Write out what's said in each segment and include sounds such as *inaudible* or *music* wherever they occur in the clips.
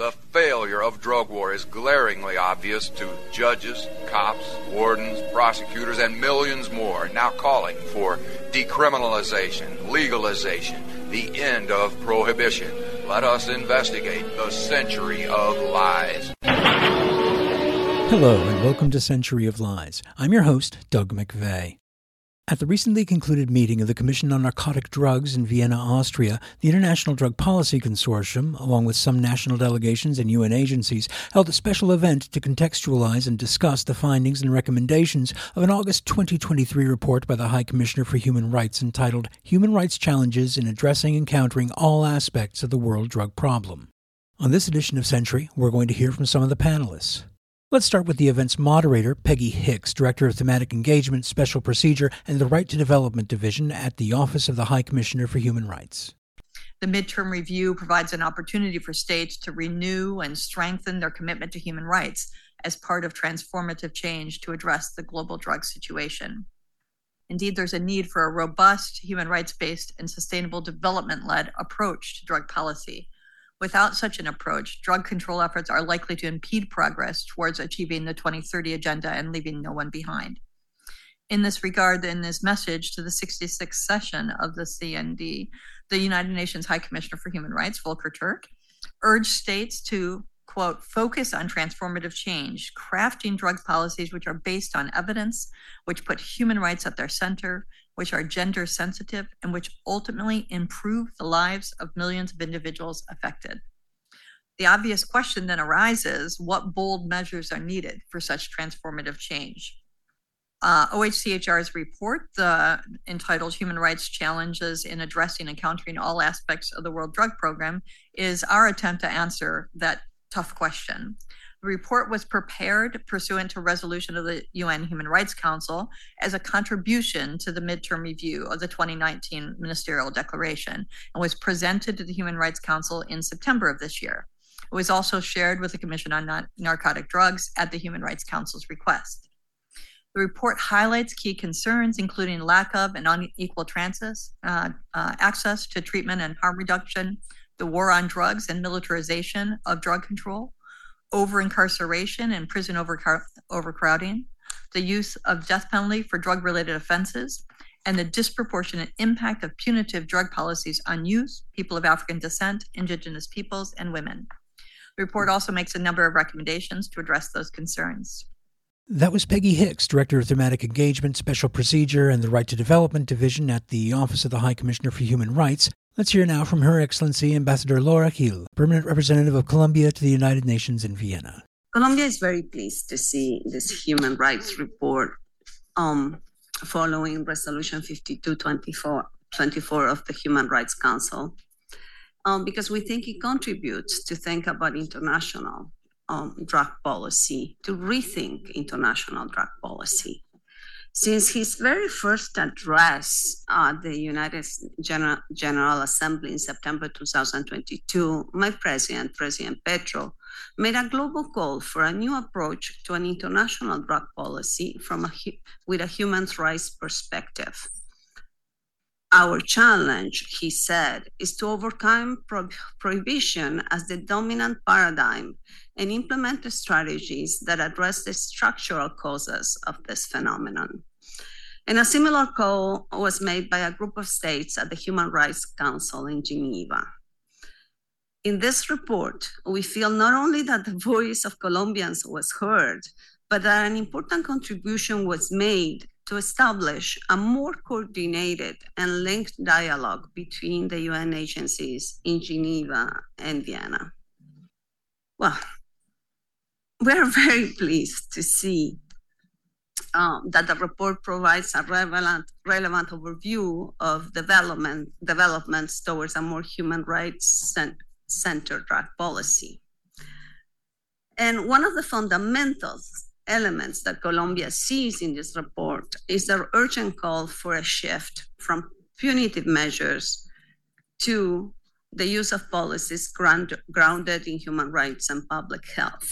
The failure of drug war is glaringly obvious to judges, cops, wardens, prosecutors, and millions more now calling for decriminalization, legalization, the end of prohibition. Let us investigate the century of lies. Hello, and welcome to Century of Lies. I'm your host, Doug McVay. At the recently concluded meeting of the Commission on Narcotic Drugs in Vienna, Austria, the International Drug Policy Consortium, along with some national delegations and UN agencies, held a special event to contextualize and discuss the findings and recommendations of an August 2023 report by the High Commissioner for Human Rights entitled Human Rights Challenges in Addressing and Countering All Aspects of the World Drug Problem. On this edition of Century, we're going to hear from some of the panelists. Let's start with the event's moderator, Peggy Hicks, Director of Thematic Engagement, Special Procedure, and the Right to Development Division at the Office of the High Commissioner for Human Rights. The midterm review provides an opportunity for states to renew and strengthen their commitment to human rights as part of transformative change to address the global drug situation. Indeed, there's a need for a robust, human rights based, and sustainable development led approach to drug policy Without such an approach, drug control efforts are likely to impede progress towards achieving the 2030 agenda and leaving no one behind. In this regard, in this message to the 66th session of the CND, the United Nations High Commissioner for Human Rights, Volker Turk, urged states to quote, focus on transformative change, crafting drug policies which are based on evidence, which put human rights at their center, which are gender sensitive, and which ultimately improve the lives of millions of individuals affected. The obvious question then arises what bold measures are needed for such transformative change? Uh, OHCHR's report, the entitled Human Rights Challenges in Addressing and Countering All Aspects of the World Drug Program, is our attempt to answer that tough question. The report was prepared pursuant to resolution of the UN Human Rights Council as a contribution to the midterm review of the 2019 Ministerial Declaration and was presented to the Human Rights Council in September of this year. It was also shared with the Commission on Narcotic Drugs at the Human Rights Council's request. The report highlights key concerns, including lack of and unequal transis, uh, uh, access to treatment and harm reduction, the war on drugs and militarization of drug control, over incarceration and prison overcrowding, the use of death penalty for drug related offenses, and the disproportionate impact of punitive drug policies on youth, people of African descent, indigenous peoples, and women. The report also makes a number of recommendations to address those concerns. That was Peggy Hicks, Director of Thematic Engagement, Special Procedure, and the Right to Development Division at the Office of the High Commissioner for Human Rights. Let's hear now from Her Excellency Ambassador Laura Gil, Permanent Representative of Colombia to the United Nations in Vienna. Colombia is very pleased to see this human rights report um, following Resolution 5224 24 of the Human Rights Council um, because we think it contributes to think about international um, drug policy, to rethink international drug policy. Since his very first address at the United General, General Assembly in September 2022, my president, President Petro, made a global call for a new approach to an international drug policy from a, with a human rights perspective. Our challenge, he said, is to overcome pro- prohibition as the dominant paradigm and implement the strategies that address the structural causes of this phenomenon. And a similar call was made by a group of states at the Human Rights Council in Geneva. In this report, we feel not only that the voice of Colombians was heard, but that an important contribution was made to establish a more coordinated and linked dialogue between the UN agencies in Geneva and Vienna. Well, we're *laughs* very pleased to see um, that the report provides a relevant, relevant overview of development developments towards a more human rights centered drug policy. And one of the fundamentals elements that Colombia sees in this report is the urgent call for a shift from punitive measures to the use of policies ground, grounded in human rights and public health.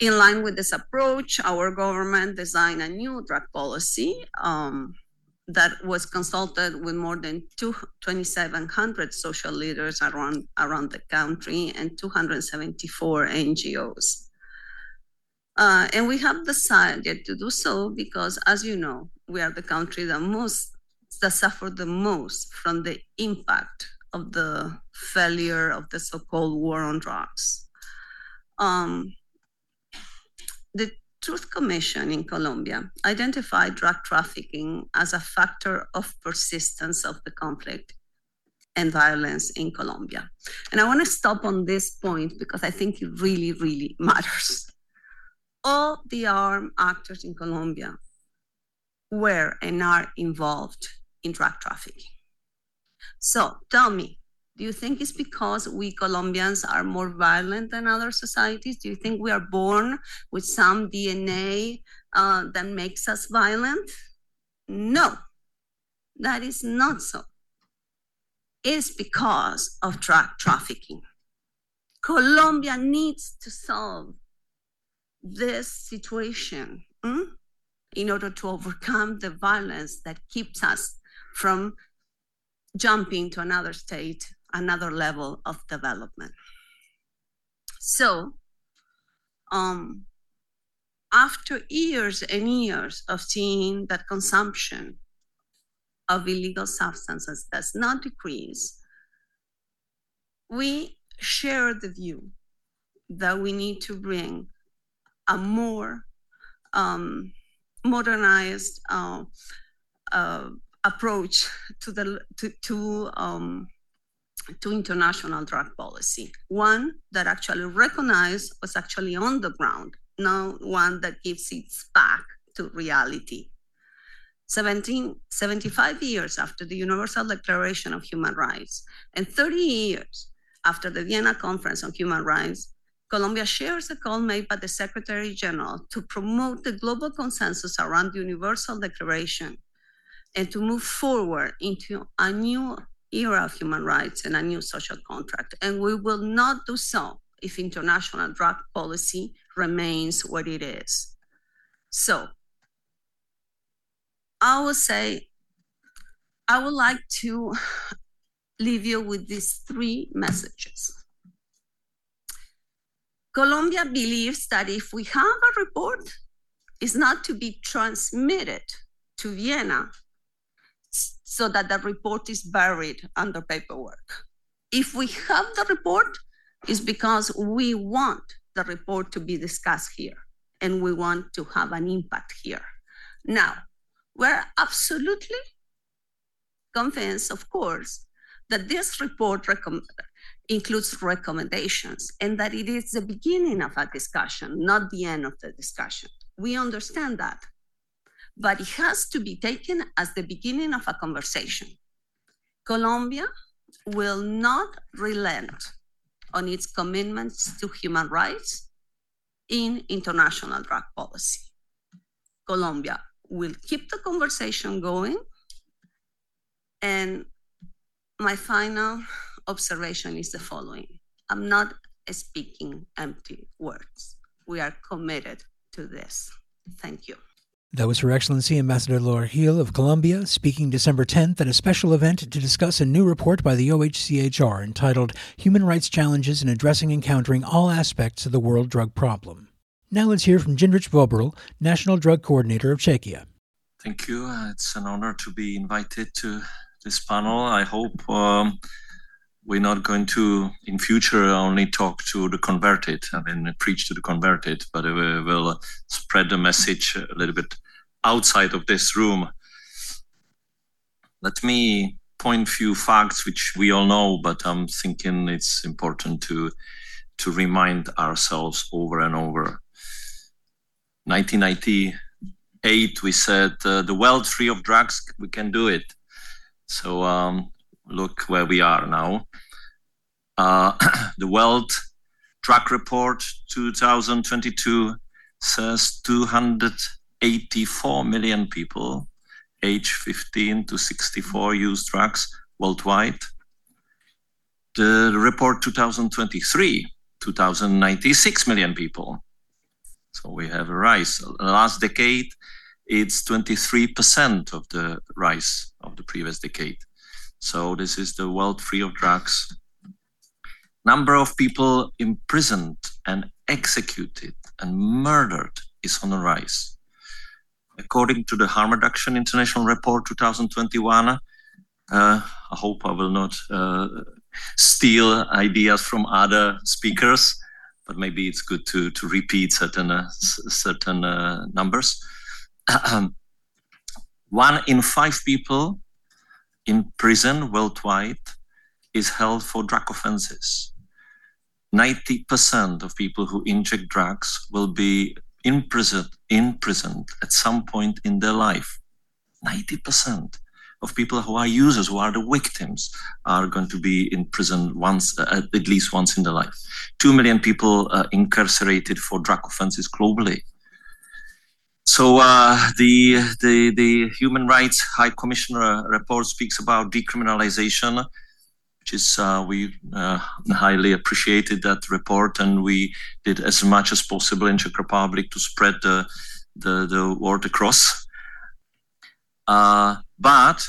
In line with this approach, our government designed a new drug policy um, that was consulted with more than 2,700 social leaders around, around the country and 274 NGOs. Uh, and we have decided to do so because, as you know, we are the country that most that suffered the most from the impact of the failure of the so-called war on drugs. Um, the Truth Commission in Colombia identified drug trafficking as a factor of persistence of the conflict and violence in Colombia. And I want to stop on this point because I think it really, really *laughs* matters. All the armed actors in Colombia were and are involved in drug trafficking. So tell me, do you think it's because we Colombians are more violent than other societies? Do you think we are born with some DNA uh, that makes us violent? No, that is not so. It's because of drug trafficking. Colombia needs to solve this situation hmm, in order to overcome the violence that keeps us from jumping to another state another level of development. So, um, after years and years of seeing that consumption of illegal substances does not decrease, we share the view that we need to bring a more um, modernized uh, uh, approach to the to, to um, to international drug policy. One that actually recognized was actually on the ground, not one that gives its back to reality. 17, 75 years after the Universal Declaration of Human Rights and 30 years after the Vienna Conference on Human Rights, Colombia shares a call made by the Secretary General to promote the global consensus around the Universal Declaration and to move forward into a new era of human rights and a new social contract. And we will not do so if international drug policy remains what it is. So I would say, I would like to *laughs* leave you with these three messages. Colombia believes that if we have a report, it's not to be transmitted to Vienna so that the report is buried under paperwork. If we have the report, it's because we want the report to be discussed here and we want to have an impact here. Now, we're absolutely convinced, of course, that this report includes recommendations and that it is the beginning of a discussion, not the end of the discussion. We understand that but it has to be taken as the beginning of a conversation. Colombia will not relent on its commitments to human rights in international drug policy. Colombia will keep the conversation going. And my final observation is the following I'm not speaking empty words. We are committed to this. Thank you. That was Her Excellency Ambassador Laura Gil of Colombia speaking December 10th at a special event to discuss a new report by the OHCHR entitled Human Rights Challenges in Addressing and Countering All Aspects of the World Drug Problem. Now let's hear from Jindřich Vobořil, National Drug Coordinator of Czechia. Thank you. It's an honor to be invited to this panel. I hope um, we're not going to, in future, only talk to the converted, I mean, preach to the converted, but we will spread the message a little bit outside of this room. Let me point few facts which we all know, but I'm thinking it's important to to remind ourselves over and over. 1998, we said uh, the world free of drugs, we can do it. So um, look where we are now. Uh, *clears throat* the World Drug Report 2022 says 284 million people age 15 to 64 use drugs worldwide. The report 2023, 2096 million people. So we have a rise. Last decade, it's 23% of the rise of the previous decade. So this is the world free of drugs. Number of people imprisoned and executed and murdered is on the rise. According to the Harm Reduction International Report 2021, uh, I hope I will not uh, steal ideas from other speakers, but maybe it's good to, to repeat certain, uh, certain uh, numbers. *clears throat* One in five people in prison worldwide is held for drug offenses. 90% of people who inject drugs will be imprisoned, imprisoned at some point in their life. 90% of people who are users, who are the victims, are going to be in prison once, uh, at least once in their life. Two million people uh, incarcerated for drug offenses globally. So uh, the, the the Human Rights High Commissioner report speaks about decriminalization, which is uh, we uh, highly appreciated that report, and we did as much as possible in Czech Republic to spread the the, the word across. Uh, but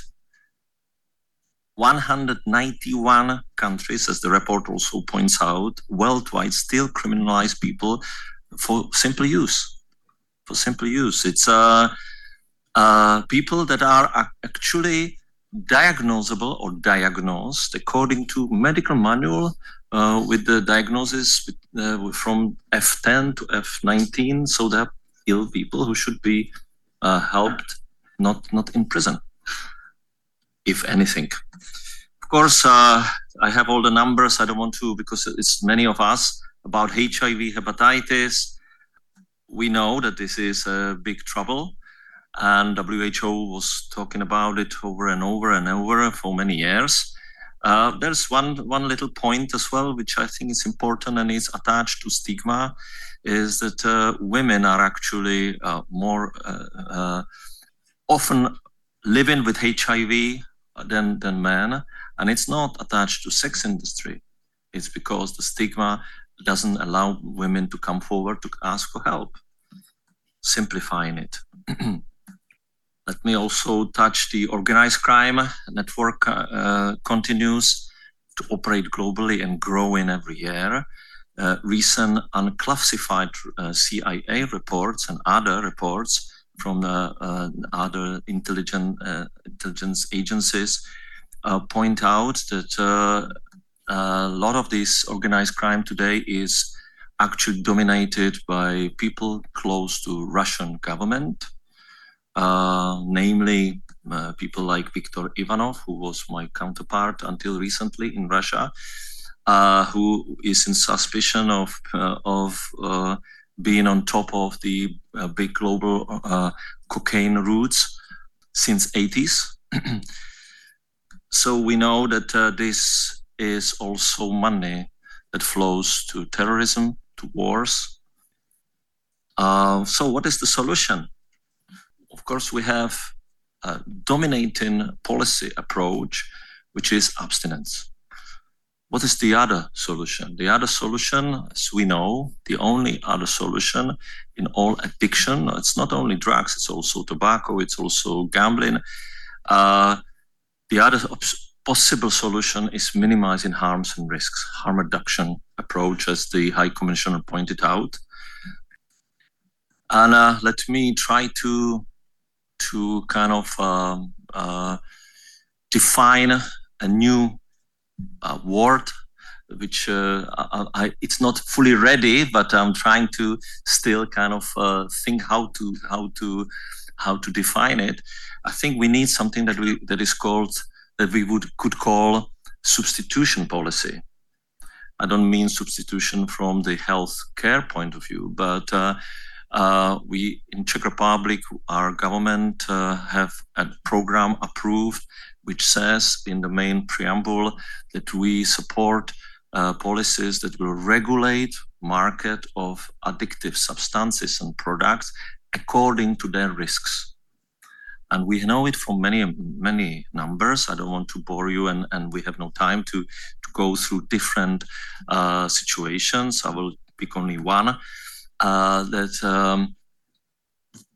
191 countries, as the report also points out, worldwide still criminalize people for simple use for simple use. It's uh, uh, people that are actually diagnosable or diagnosed according to medical manual uh, with the diagnosis uh, from F10 to F19. So they're ill people who should be uh, helped, not not in prison, if anything. Of course, uh, I have all the numbers. I don't want to because it's many of us about HIV, hepatitis, we know that this is a big trouble, and WHO was talking about it over and over and over for many years. Uh, there's one one little point as well, which I think is important and is attached to stigma, is that uh, women are actually uh, more uh, uh, often living with HIV than than men, and it's not attached to sex industry. It's because the stigma doesn't allow women to come forward to ask for help, simplifying it. *clears throat* Let me also touch the organized crime network uh, continues to operate globally and growing every year. Uh, recent unclassified uh, CIA reports and other reports from the uh, other intelligent, uh, intelligence agencies uh, point out that a lot of this organized crime today is actually dominated by people close to Russian government, uh, namely uh, people like Viktor Ivanov, who was my counterpart until recently in Russia, uh, who is in suspicion of uh, of uh, being on top of the uh, big global cocaine routes since 80s. *clears throat* so we know that this is also money that flows to terrorism, to wars. Uh, so, what is the solution? Of course, we have a dominating policy approach, which is abstinence. What is the other solution? The other solution, as we know, the only other solution in all addiction, it's not only drugs, it's also tobacco, it's also gambling. Uh, the other possible solution is minimizing harms and risks, harm reduction approach, as the High Commissioner pointed out. And uh, let me try to to kind of uh, uh, define a new uh, word, which uh, I, I, it's not fully ready, but I'm trying to still kind of uh, think how to how to how to define it. I think we need something that we that is called that we would could call substitution policy. I don't mean substitution from the health care point of view, but uh, uh, we in Czech Republic, our government uh, have a program approved which says in the main preamble that we support uh, policies that will regulate market of addictive substances and products according to their risks and we know it from many many numbers i don't want to bore you and, and we have no time to, to go through different uh, situations i will pick only one uh, that um,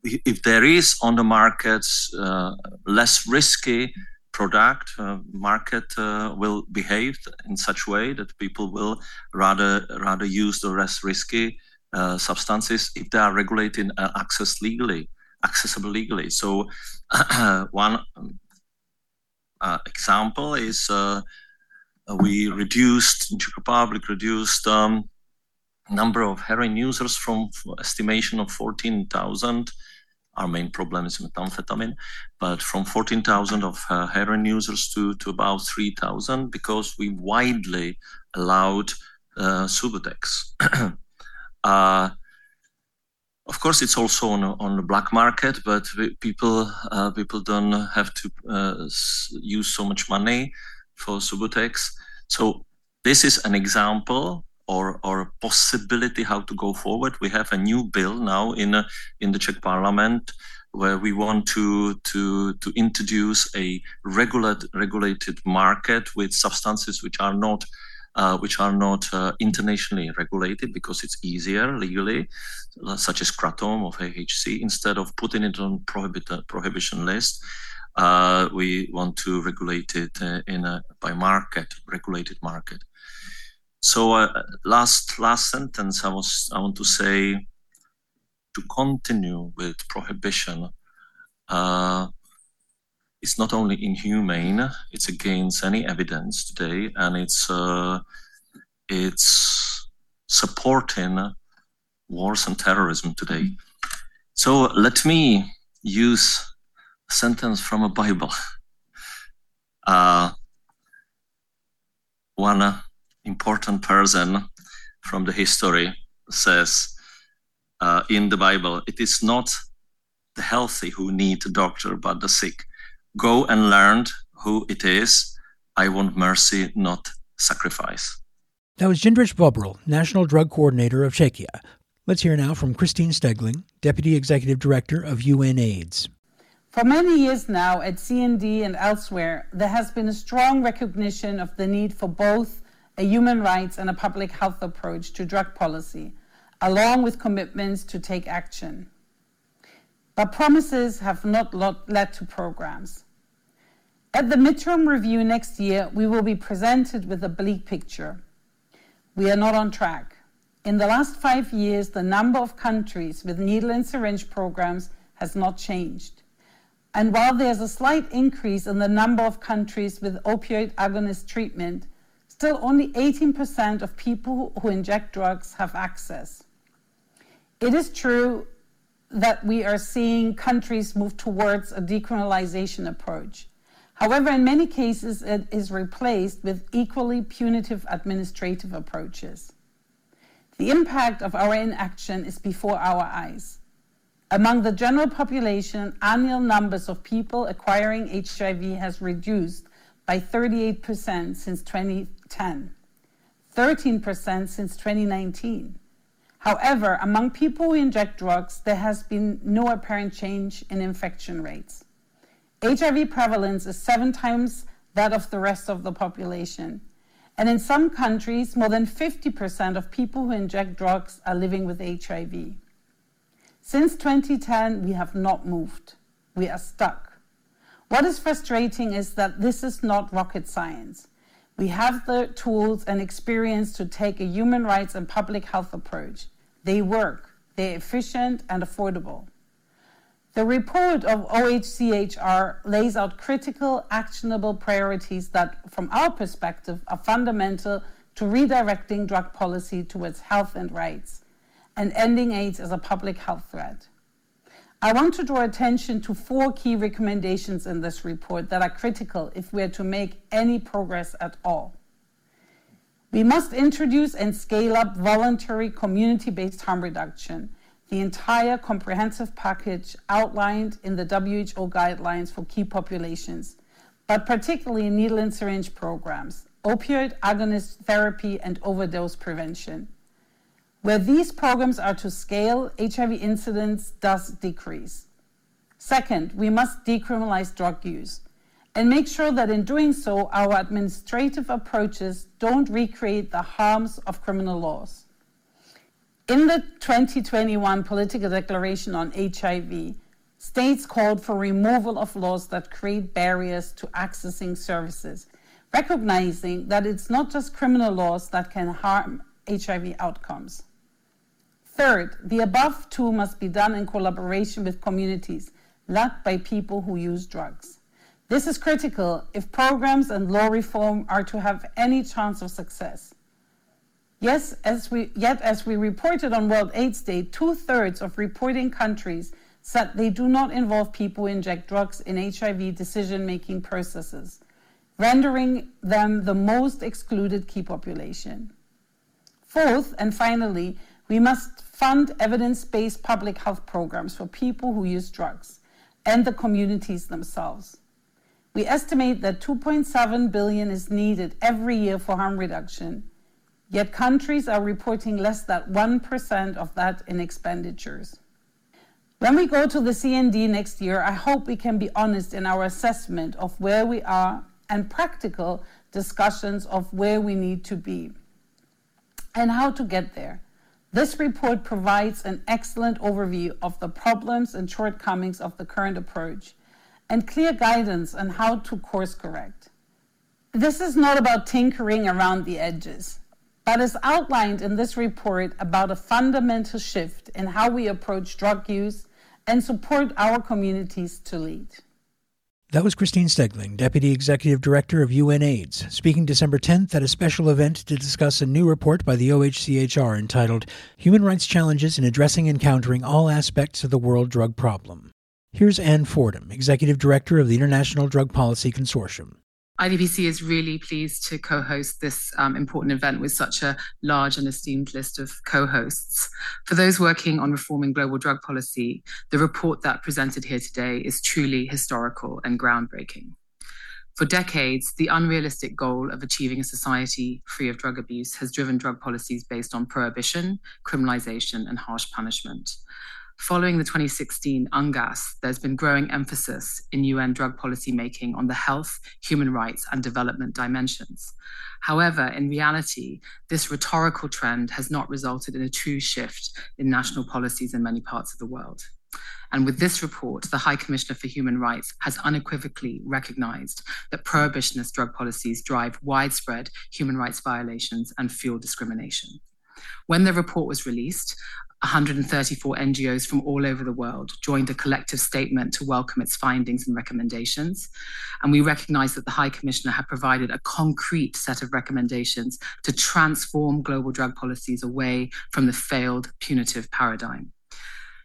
if there is on the markets uh, less risky product, uh, market uh, will behave in such way that people will rather rather use the less risky uh, substances if they are regulated and accessed legally, accessible legally. So *clears throat* one uh, example is uh, we reduced in Czech Republic reduced um, number of heroin users from estimation of 14,000 our main problem is methamphetamine, but from 14,000 of uh, heroin users to, to about 3,000 because we widely allowed uh, Subutex. *clears throat* uh, of course, it's also on, on the black market, but people uh, people don't have to uh, use so much money for Subutex. So this is an example or or possibility how to go forward. We have a new bill now in a, in the Czech Parliament where we want to to to introduce a regulate regulated market with substances which are not uh, which are not uh, internationally regulated because it's easier legally, such as kratom or HHC, instead of putting it on prohibit, prohibition list. Uh, we want to regulate it uh, in a by market regulated market. So uh, last last sentence, I was I want to say to continue with prohibition. It's not only inhumane; it's against any evidence today, and it's uh, it's supporting wars and terrorism today. So let me use a sentence from a Bible. *laughs* Uh, one important person from the history says uh, in the Bible, it is not the healthy who need a doctor, but the sick. Go and learn who it is. I want mercy, not sacrifice. That was Jindřich Vobořil, National Drug Coordinator of Czechia. Let's hear now from Christine Stegling, Deputy Executive Director of UNAIDS. For many years now at CND and elsewhere, there has been a strong recognition of the need for both a human rights and a public health approach to drug policy, along with commitments to take action. But promises have not led to programs. At the midterm review next year, we will be presented with a bleak picture. We are not on track. In the last five years, the number of countries with needle and syringe programs has not changed. And while there's a slight increase in the number of countries with opioid agonist treatment, still only 18% of people who inject drugs have access. It is true that we are seeing countries move towards a decriminalization approach. However, in many cases, it is replaced with equally punitive administrative approaches. The impact of our inaction is before our eyes. Among the general population, annual numbers of people acquiring HIV has reduced by 38% since 2010, 13% since 2019. However, among people who inject drugs, there has been no apparent change in infection rates. HIV prevalence is seven times that of the rest of the population. And in some countries, more than 50% of people who inject drugs are living with HIV. Since 2010, we have not moved. We are stuck. What is frustrating is that this is not rocket science. We have the tools and experience to take a human rights and public health approach. They work, they're efficient and affordable. The report of OHCHR lays out critical, actionable priorities that, from our perspective, are fundamental to redirecting drug policy towards health and rights and ending AIDS as a public health threat. I want to draw attention to four key recommendations in this report that are critical if we are to make any progress at all. We must introduce and scale up voluntary community based harm reduction, the entire comprehensive package outlined in the WHO guidelines for key populations, but particularly needle and syringe programs, opioid agonist therapy, and overdose prevention. Where these programs are to scale, HIV incidence does decrease. Second, we must decriminalize drug use and make sure that in doing so, our administrative approaches don't recreate the harms of criminal laws. In the 2021 political declaration on HIV, states called for removal of laws that create barriers to accessing services, recognizing that it's not just criminal laws that can harm HIV outcomes. Third, the above two must be done in collaboration with communities led by people who use drugs. This is critical if programs and law reform are to have any chance of success. Yes, as we, yet as we reported on World AIDS Day, two thirds of reporting countries said they do not involve people who inject drugs in HIV decision making processes, rendering them the most excluded key population. Fourth, and finally, we must fund evidence based public health programs for people who use drugs and the communities themselves. We estimate that 2.7 billion is needed every year for harm reduction Yet countries are reporting less than 1% of that in expenditures. When we go to the CND next year, I hope we can be honest in our assessment of where we are and practical discussions of where we need to be and how to get there. This report provides an excellent overview of the problems and shortcomings of the current approach and clear guidance on how to course correct. This is not about tinkering around the edges but is outlined in this report about a fundamental shift in how we approach drug use and support our communities to lead. That was Christine Stegling, Deputy Executive Director of UNAIDS, speaking December 10th at a special event to discuss a new report by the OHCHR entitled Human Rights Challenges in Addressing and Countering All Aspects of the World Drug Problem. Here's Ann Fordham, Executive Director of the International Drug Policy Consortium. IDPC is really pleased to co host this um, important event with such a large and esteemed list of co hosts. For those working on reforming global drug policy, the report that presented here today is truly historical and groundbreaking. For decades, the unrealistic goal of achieving a society free of drug abuse has driven drug policies based on prohibition, criminalization, and harsh punishment. Following the 2016 UNGAS, there's been growing emphasis in UN drug policy making on the health, human rights, and development dimensions. However, in reality, this rhetorical trend has not resulted in a true shift in national policies in many parts of the world. And with this report, the High Commissioner for Human Rights has unequivocally recognized that prohibitionist drug policies drive widespread human rights violations and fuel discrimination. When the report was released, 134 NGOs from all over the world joined a collective statement to welcome its findings and recommendations. And we recognize that the High Commissioner had provided a concrete set of recommendations to transform global drug policies away from the failed punitive paradigm.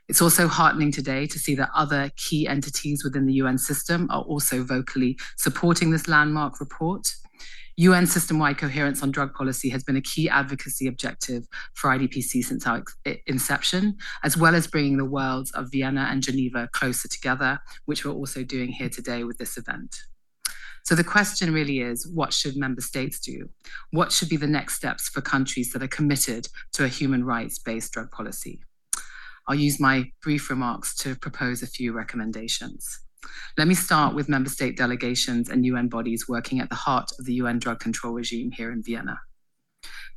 It's also heartening today to see that other key entities within the UN system are also vocally supporting this landmark report. UN system wide coherence on drug policy has been a key advocacy objective for IDPC since our inception, as well as bringing the worlds of Vienna and Geneva closer together, which we're also doing here today with this event. So the question really is what should member states do? What should be the next steps for countries that are committed to a human rights based drug policy? I'll use my brief remarks to propose a few recommendations. Let me start with member state delegations and UN bodies working at the heart of the UN drug control regime here in Vienna.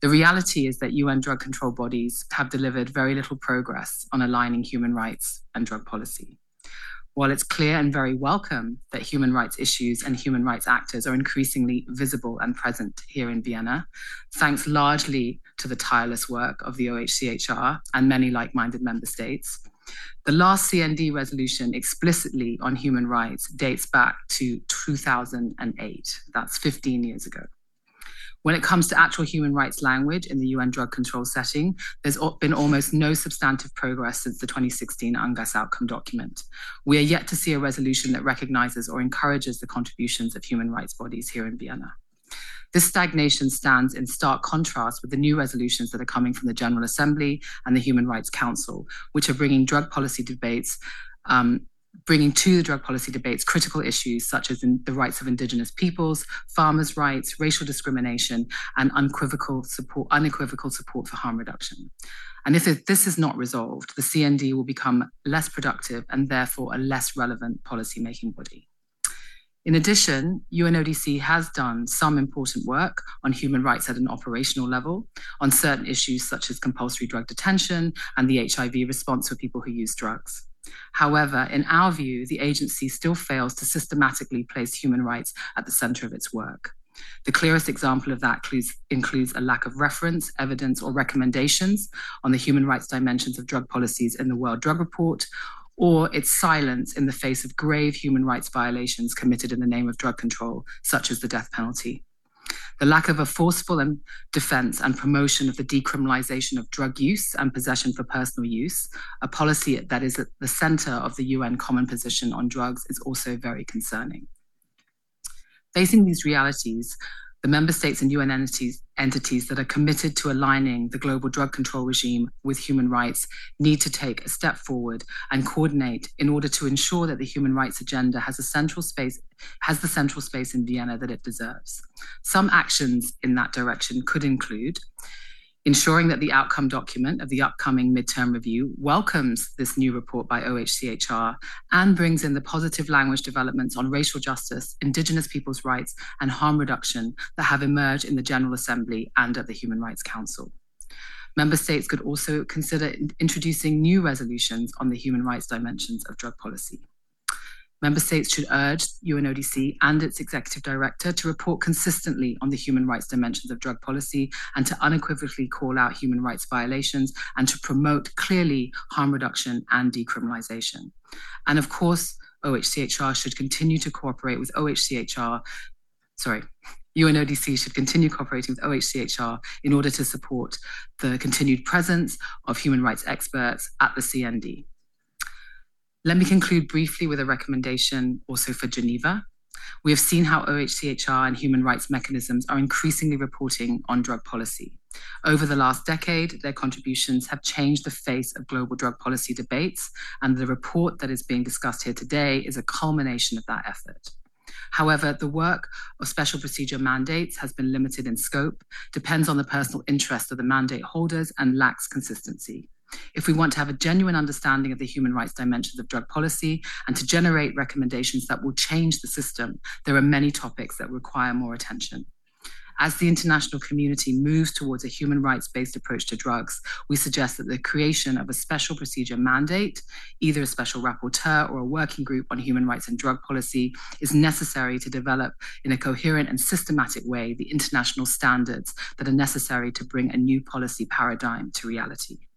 The reality is that UN drug control bodies have delivered very little progress on aligning human rights and drug policy. While it's clear and very welcome that human rights issues and human rights actors are increasingly visible and present here in Vienna, thanks largely to the tireless work of the OHCHR and many like minded member states, the last CND resolution explicitly on human rights dates back to 2008. That's 15 years ago. When it comes to actual human rights language in the UN drug control setting, there's been almost no substantive progress since the 2016 UNGAS outcome document. We are yet to see a resolution that recognizes or encourages the contributions of human rights bodies here in Vienna. This stagnation stands in stark contrast with the new resolutions that are coming from the General Assembly and the Human Rights Council, which are bringing drug policy debates. Um, bringing to the drug policy debates critical issues such as the rights of indigenous peoples, farmers' rights, racial discrimination, and unequivocal support, unequivocal support for harm reduction. And if this is not resolved, the CND will become less productive and therefore a less relevant policy-making body. In addition, UNODC has done some important work on human rights at an operational level on certain issues such as compulsory drug detention and the HIV response for people who use drugs. However, in our view, the agency still fails to systematically place human rights at the center of its work. The clearest example of that includes, includes, a lack of reference, evidence, or recommendations on the human rights dimensions of drug policies in the World Drug Report, or its silence in the face of grave human rights violations committed in the name of drug control, such as the death penalty. The lack of a forceful defense and promotion of the decriminalization of drug use and possession for personal use, a policy that is at the center of the UN Common Position on Drugs, is also very concerning. Facing these realities, the member states and UN entities, entities that are committed to aligning the global drug control regime with human rights need to take a step forward and coordinate in order to ensure that the human rights agenda has a central space has the central space in Vienna that it deserves. Some actions in that direction could include ensuring that the outcome document of the upcoming midterm review welcomes this new report by OHCHR and brings in the positive language developments on racial justice, Indigenous people's rights, and harm reduction that have emerged in the General Assembly and at the Human Rights Council. Member states could also consider introducing new resolutions on the human rights dimensions of drug policy. Member states should urge UNODC and its executive director to report consistently on the human rights dimensions of drug policy and to unequivocally call out human rights violations and to promote clearly harm reduction and decriminalization. And of course, OHCHR should continue to cooperate with OHCHR, sorry, UNODC should continue cooperating with OHCHR in order to support the continued presence of human rights experts at the CND. Let me conclude briefly with a recommendation also for Geneva. We have seen how OHCHR and human rights mechanisms are increasingly reporting on drug policy. Over the last decade, their contributions have changed the face of global drug policy debates, and the report that is being discussed here today is a culmination of that effort. However, the work of special procedure mandates has been limited in scope, depends on the personal interest of the mandate holders, and lacks consistency. If we want to have a genuine understanding of the human rights dimensions of drug policy and to generate recommendations that will change the system, there are many topics that require more attention. As the international community moves towards a human rights based approach to drugs, we suggest that the creation of a special procedure mandate, either a special rapporteur or a working group on human rights and drug policy, is necessary to develop in a coherent and systematic way the international standards that are necessary to bring a new policy paradigm to reality.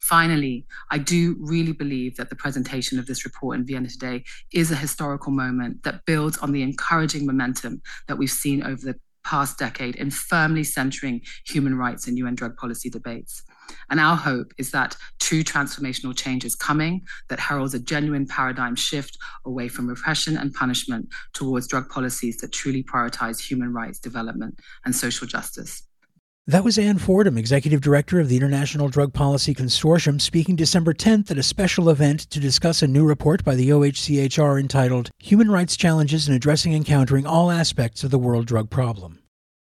Finally, I do really believe that the presentation of this report in Vienna today is a historical moment that builds on the encouraging momentum that we've seen over the past decade in firmly centering human rights in UN drug policy debates. And our hope is that true transformational change is coming, that heralds a genuine paradigm shift away from repression and punishment towards drug policies that truly prioritize human rights development and social justice. That was Ann Fordham, Executive Director of the International Drug Policy Consortium, speaking December 10th at a special event to discuss a new report by the OHCHR entitled Human Rights Challenges in Addressing and Countering All Aspects of the World Drug Problem.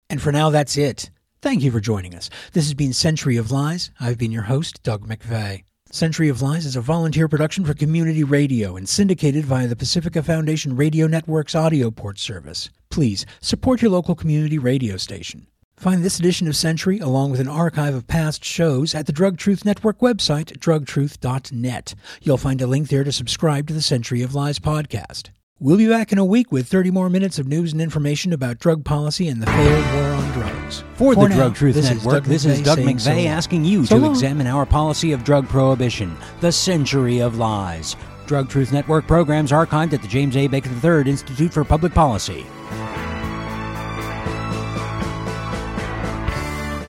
And for now, that's it. Thank you for joining us. This has been Century of Lies. I've been your host, Doug McVay. Century of Lies is a volunteer production for community radio and syndicated via the Pacifica Foundation Radio Network's AudioPort service. Please support your local community radio station. Find this edition of Century, along with an archive of past shows, at the Drug Truth Network website, drugtruth.net. You'll find a link there to subscribe to the Century of Lies podcast. We'll be back in a week with 30 more minutes of news and information about drug policy and the failed war on drugs. For, For the now, Drug Truth this Network, is this is Doug McVay so asking you so to long. examine our policy of drug prohibition, the Century of Lies. Drug Truth Network programs archived at the James A. Baker III Institute for Public Policy.